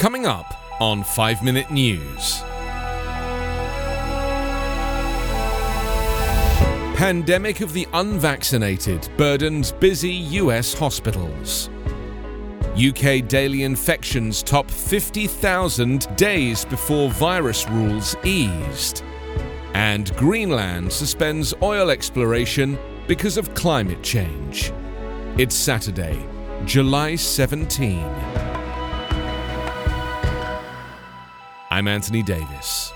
Coming up on 5 Minute News. Pandemic of the unvaccinated burdens busy US hospitals. UK daily infections top 50,000 days before virus rules eased. And Greenland suspends oil exploration because of climate change. It's Saturday, July 17. I'm Anthony Davis.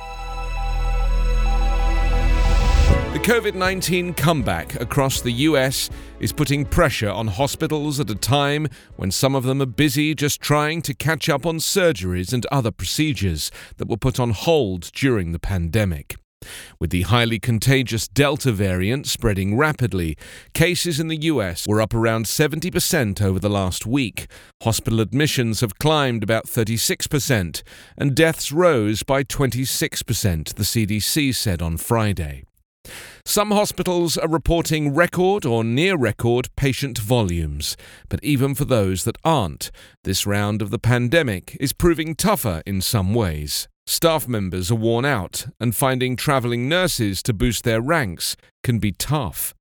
The COVID 19 comeback across the US is putting pressure on hospitals at a time when some of them are busy just trying to catch up on surgeries and other procedures that were put on hold during the pandemic. With the highly contagious Delta variant spreading rapidly, cases in the US were up around 70% over the last week. Hospital admissions have climbed about 36%, and deaths rose by 26%, the CDC said on Friday. Some hospitals are reporting record or near record patient volumes, but even for those that aren't, this round of the pandemic is proving tougher in some ways. Staff members are worn out, and finding travelling nurses to boost their ranks can be tough.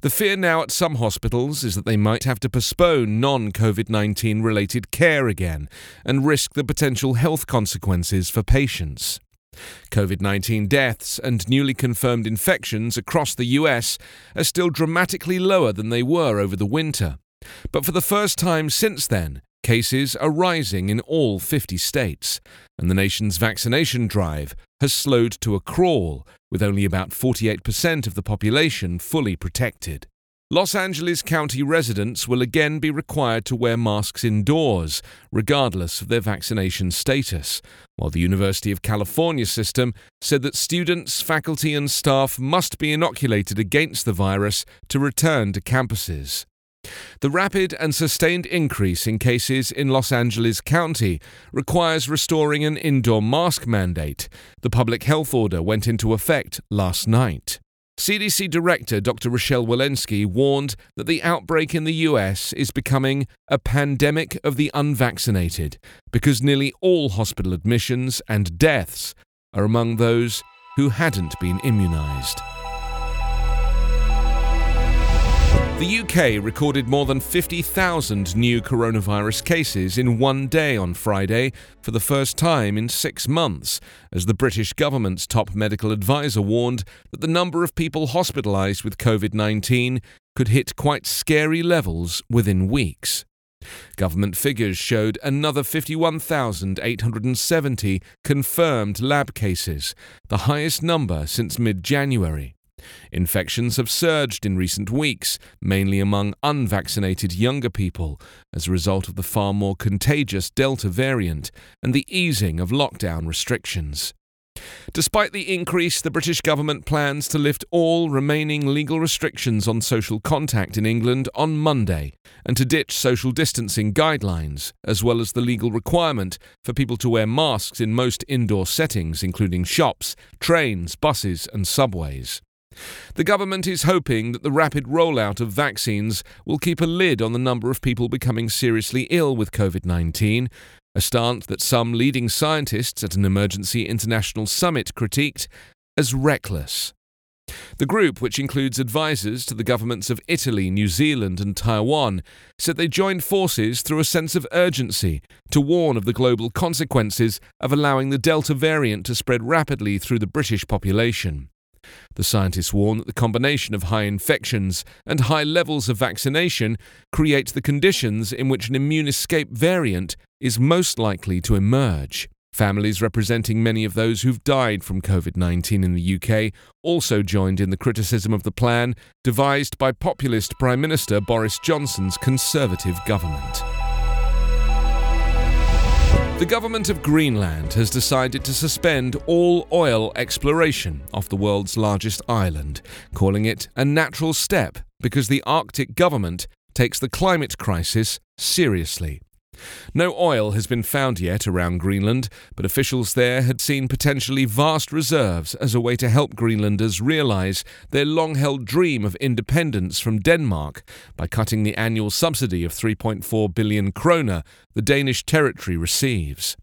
The fear now at some hospitals is that they might have to postpone non COVID 19 related care again and risk the potential health consequences for patients. COVID 19 deaths and newly confirmed infections across the US are still dramatically lower than they were over the winter. But for the first time since then, Cases are rising in all 50 states, and the nation's vaccination drive has slowed to a crawl, with only about 48% of the population fully protected. Los Angeles County residents will again be required to wear masks indoors, regardless of their vaccination status, while the University of California system said that students, faculty, and staff must be inoculated against the virus to return to campuses. The rapid and sustained increase in cases in Los Angeles County requires restoring an indoor mask mandate. The public health order went into effect last night. CDC Director Dr. Rochelle Walensky warned that the outbreak in the US is becoming a pandemic of the unvaccinated because nearly all hospital admissions and deaths are among those who hadn't been immunized. The UK recorded more than 50,000 new coronavirus cases in one day on Friday for the first time in six months, as the British government's top medical advisor warned that the number of people hospitalised with COVID 19 could hit quite scary levels within weeks. Government figures showed another 51,870 confirmed lab cases, the highest number since mid January. Infections have surged in recent weeks, mainly among unvaccinated younger people, as a result of the far more contagious Delta variant and the easing of lockdown restrictions. Despite the increase, the British government plans to lift all remaining legal restrictions on social contact in England on Monday and to ditch social distancing guidelines, as well as the legal requirement for people to wear masks in most indoor settings, including shops, trains, buses, and subways. The government is hoping that the rapid rollout of vaccines will keep a lid on the number of people becoming seriously ill with COVID 19, a stance that some leading scientists at an emergency international summit critiqued as reckless. The group, which includes advisers to the governments of Italy, New Zealand, and Taiwan, said they joined forces through a sense of urgency to warn of the global consequences of allowing the Delta variant to spread rapidly through the British population. The scientists warn that the combination of high infections and high levels of vaccination create the conditions in which an immune escape variant is most likely to emerge. Families representing many of those who've died from COVID 19 in the UK also joined in the criticism of the plan devised by populist Prime Minister Boris Johnson's Conservative government. The government of Greenland has decided to suspend all oil exploration off the world's largest island, calling it a natural step because the Arctic government takes the climate crisis seriously. No oil has been found yet around Greenland, but officials there had seen potentially vast reserves as a way to help Greenlanders realize their long held dream of independence from Denmark by cutting the annual subsidy of 3.4 billion kroner the Danish territory receives.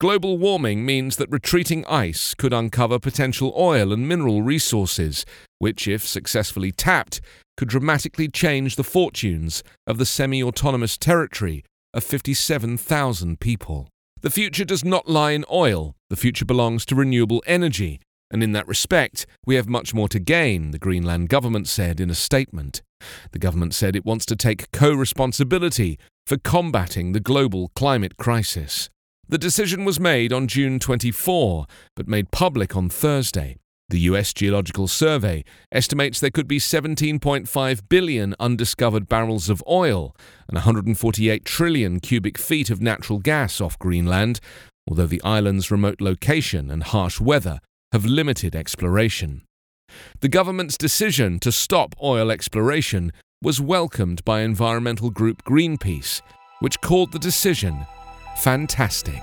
Global warming means that retreating ice could uncover potential oil and mineral resources, which, if successfully tapped, could dramatically change the fortunes of the semi autonomous territory of 57,000 people. The future does not lie in oil, the future belongs to renewable energy, and in that respect, we have much more to gain, the Greenland government said in a statement. The government said it wants to take co responsibility for combating the global climate crisis. The decision was made on June 24, but made public on Thursday. The US Geological Survey estimates there could be 17.5 billion undiscovered barrels of oil and 148 trillion cubic feet of natural gas off Greenland, although the island's remote location and harsh weather have limited exploration. The government's decision to stop oil exploration was welcomed by environmental group Greenpeace, which called the decision fantastic.